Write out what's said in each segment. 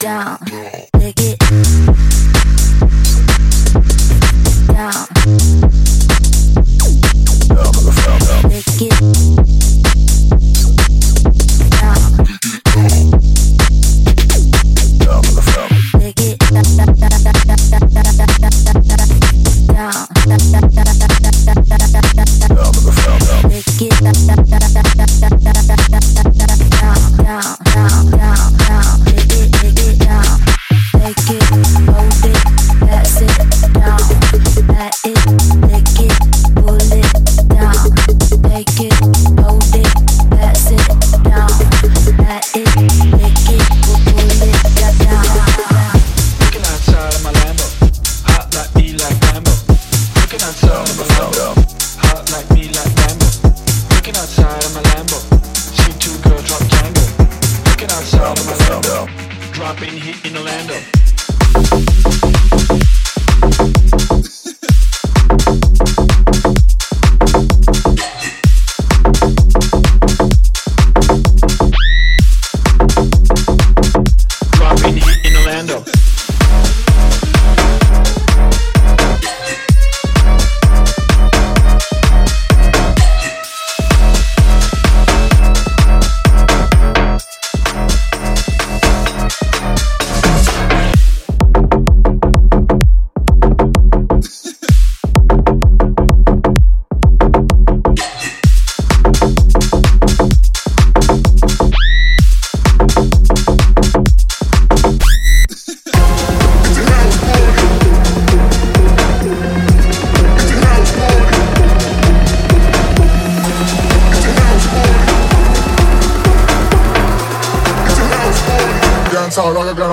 down,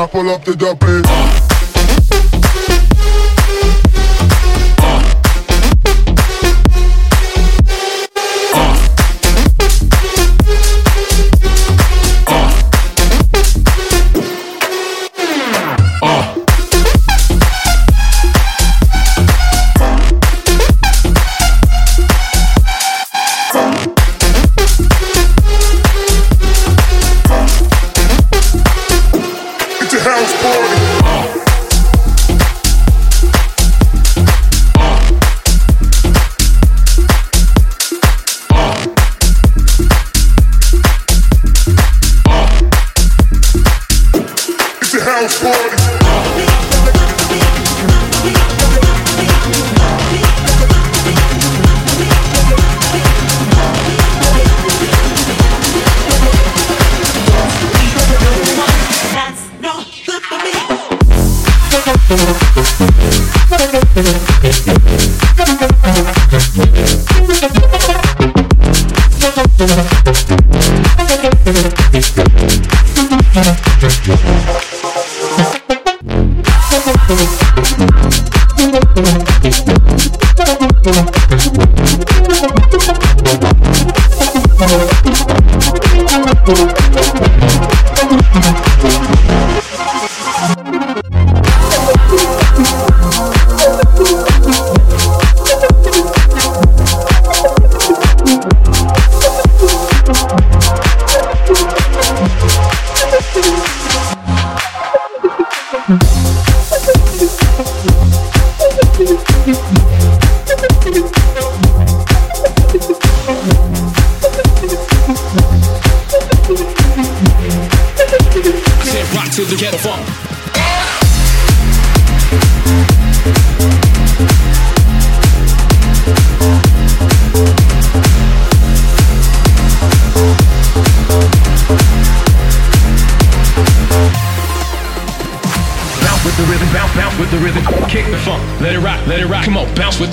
pull up the duppy. Said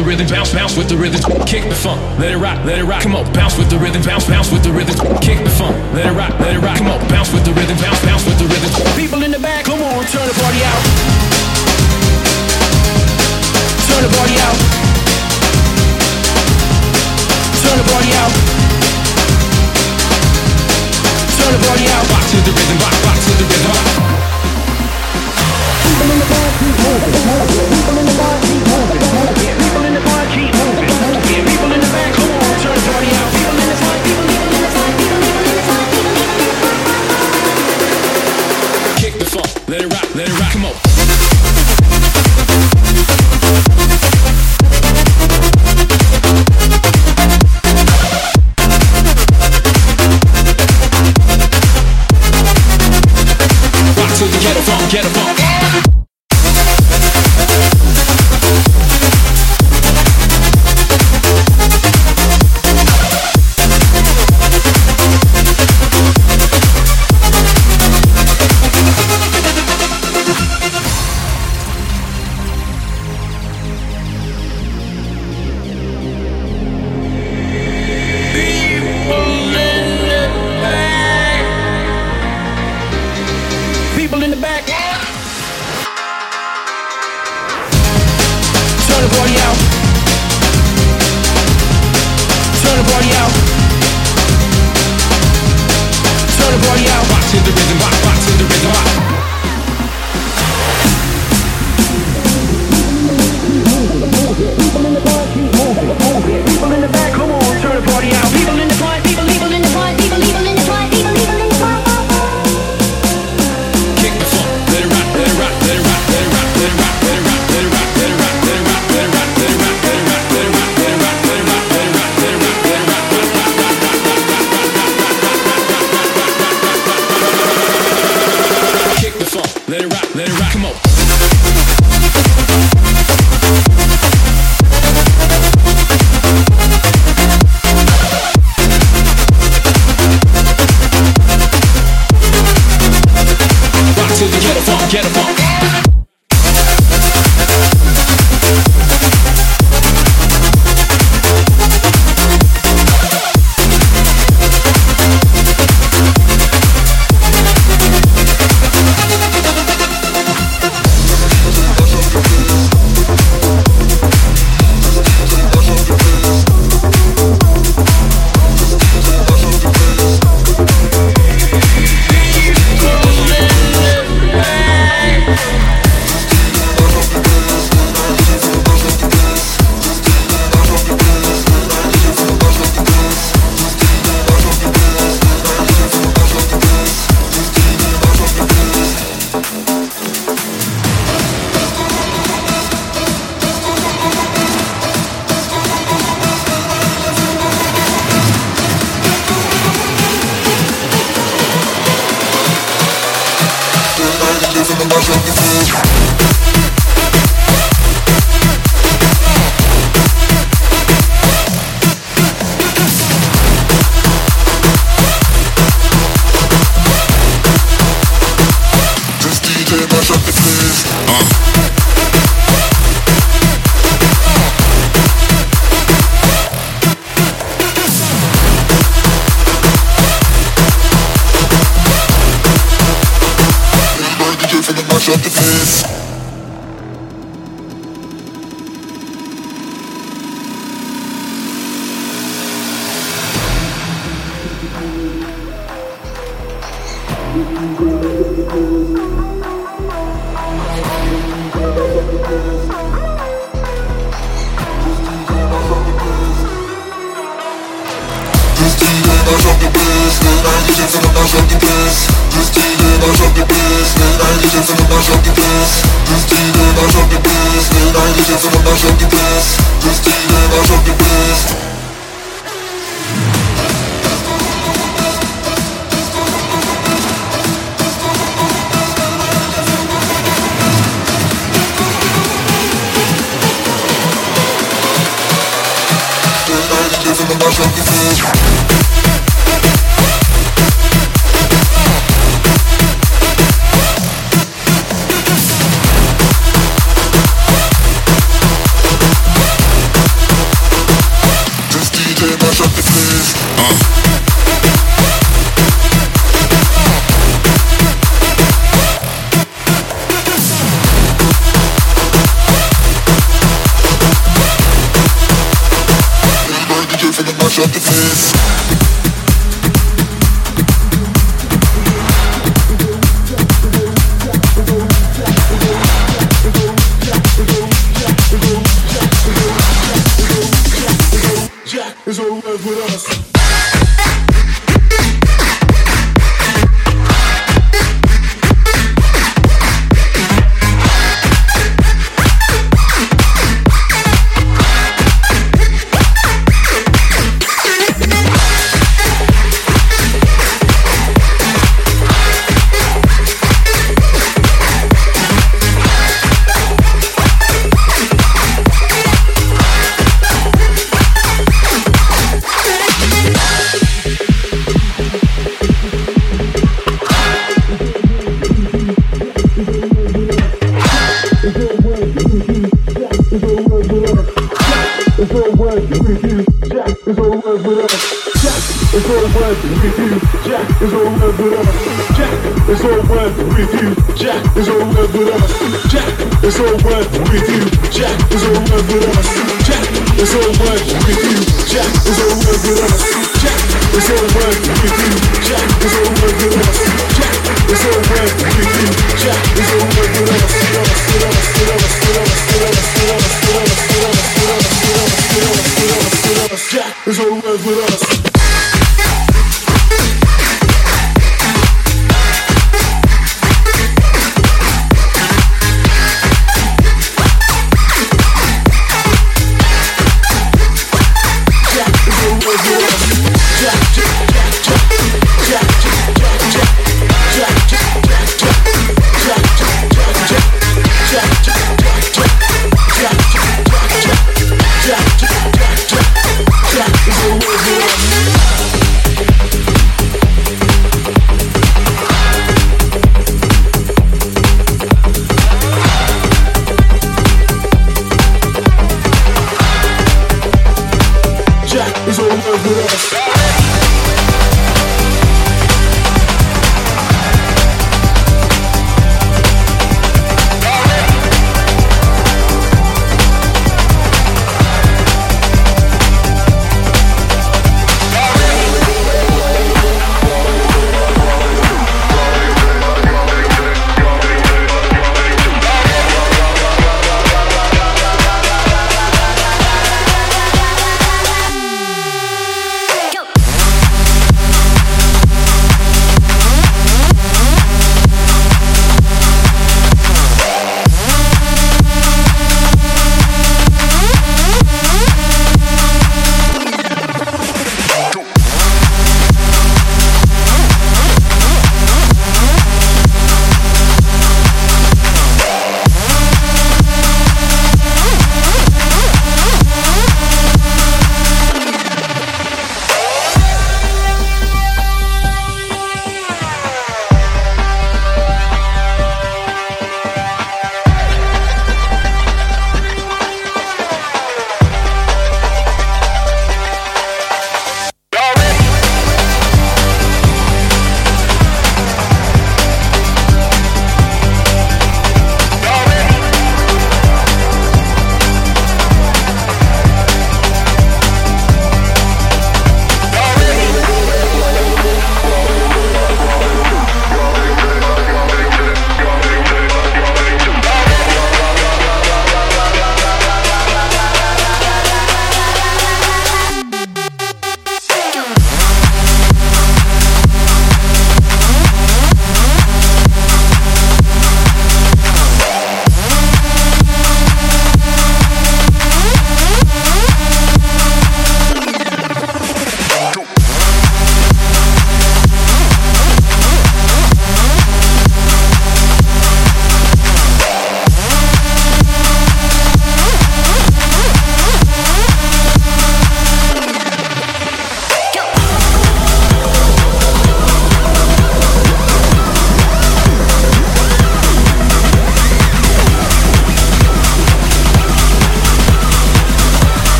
the rhythm, bounce, bounce with the rhythm. Kick the funk, let it rock, let it rock. Come on, bounce with the rhythm, bounce, bounce with the rhythm. Kick the funk, let it rock, let it rock. Come on, bounce with the rhythm, bounce, bounce with the rhythm. People in the back, come on, turn the party out. Turn the party out. Turn the party out. Turn the party out. Rock to the rhythm, rock,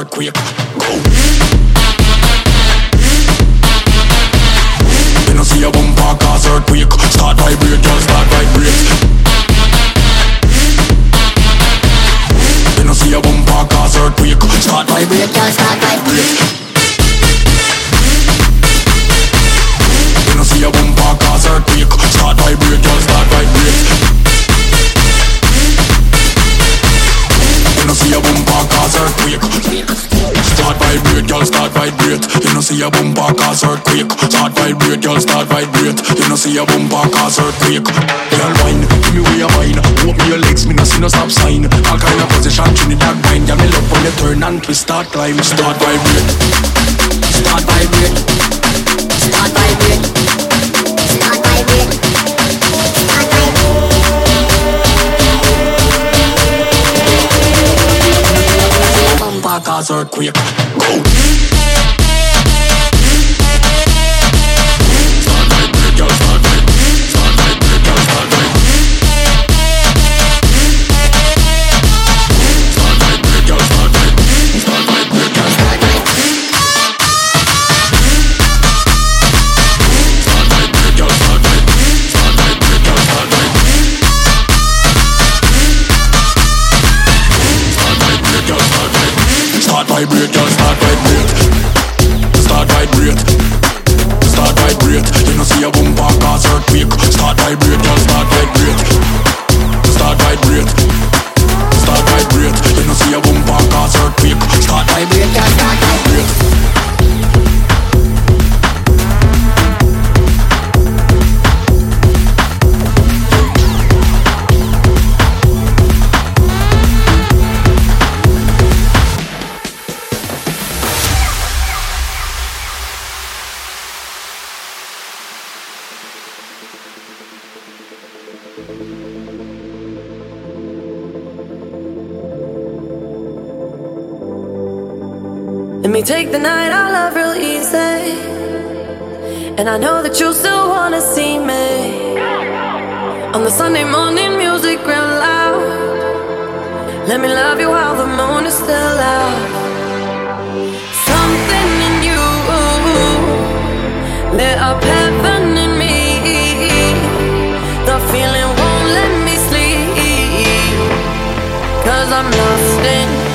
earthquake break Start vibrate, girl, start vibrate. You know see a bumper cause earthquake. Girl, wine, give me way of wine. Open your legs, me no see no stop sign. All kind of position, Trinidad wine. Yeah, me love when you turn and twist, start climb. Start vibrate. Start vibrate. Start vibrate. Start vibrate. Bumper cause earthquake. Go! And I know that you still wanna see me on the Sunday morning music real loud. Let me love you while the moon is still out. Something in you lit up heaven in me. The feeling won't let me sleep, cause I'm lost in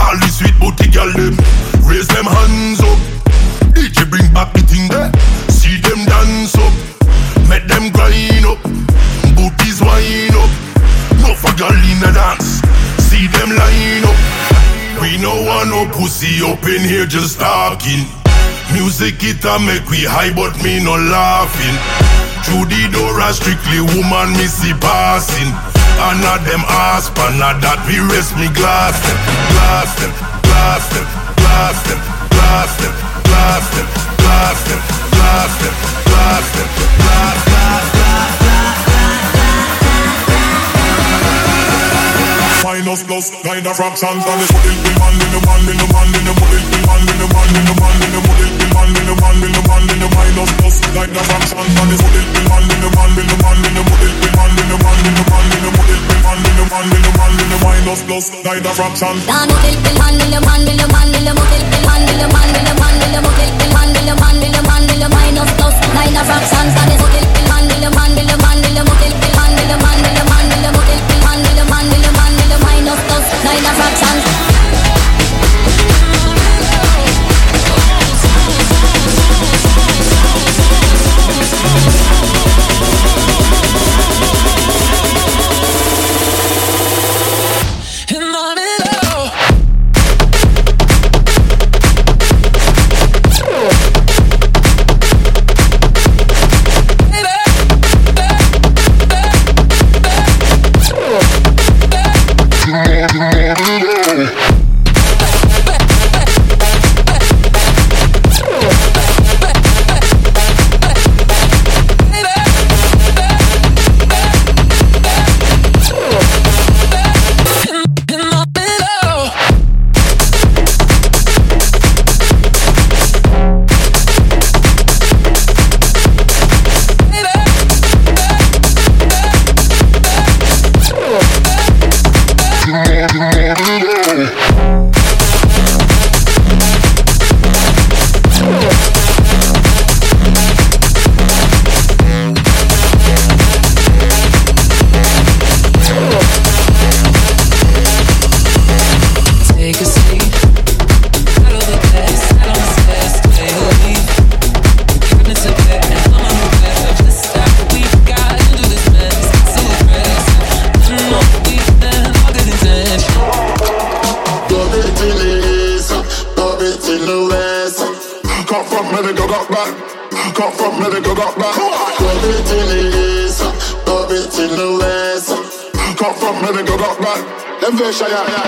All the sweet booty there See them. Dance up Make them grind up. Booties wind up No for girl in the dance See them line up We no want no pussy up in here just talking Music it a make we high but me no laughing. Through the door a strictly woman me see passing. And them ass pan not that we rest me glass them Glass them, glass them, glass them, glass them, glass them, glass them, glass them, glass them, glass, glass, glass, glass, minus plus nine of fractions and the model the man in the man in the man in the the man in the man in the man in the mood it, the man in the man in the man in the minus plus like the function man is mood it, the man in the man in the man in the mood it, the man in the man in the man in the mood it, the man in the man in the man in the minus plus like the fraction. Dan mood it, the man in the man in the man in the mood it, the man in the man in the man in the mood it, the man in the man in the man in the minus plus like the fraction. Dan mood it, the man in the man in the man yeah.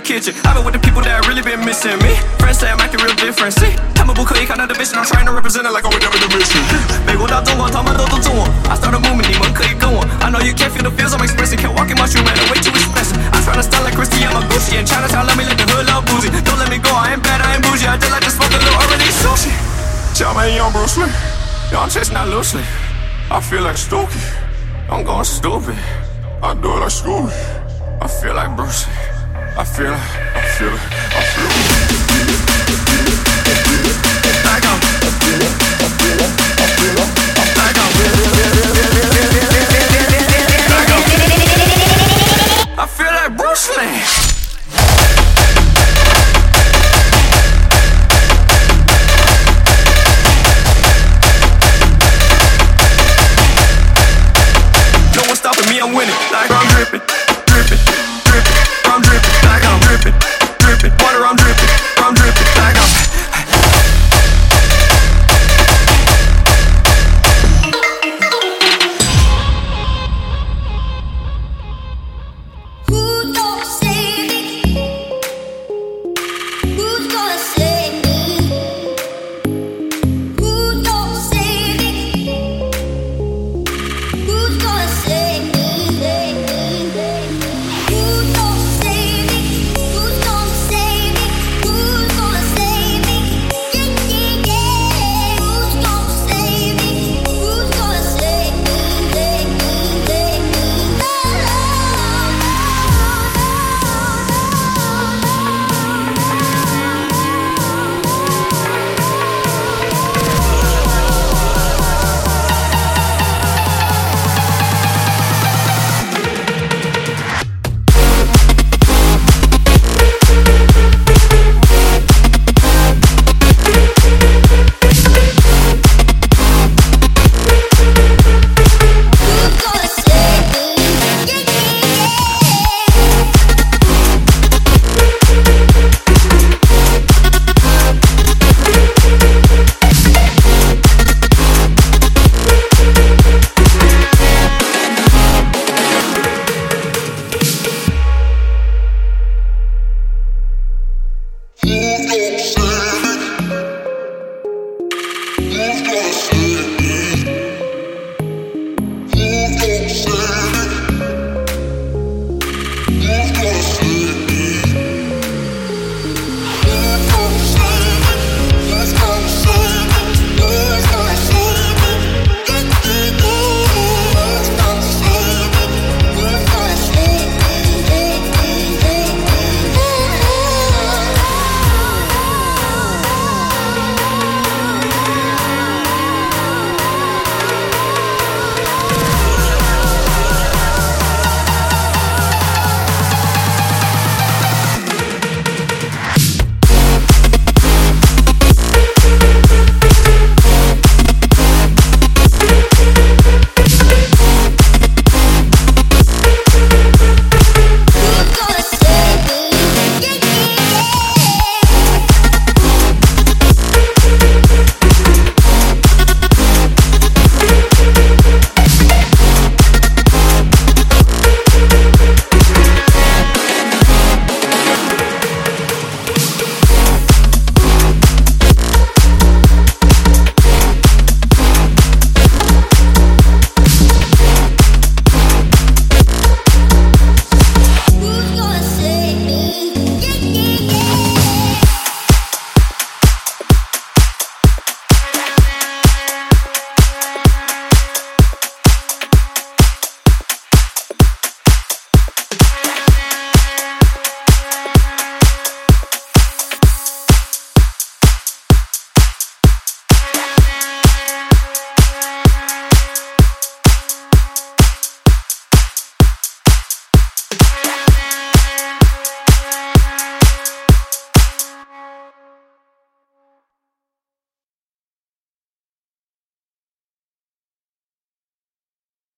Kitchen. I'm winning. Like I'm dripping, dripping,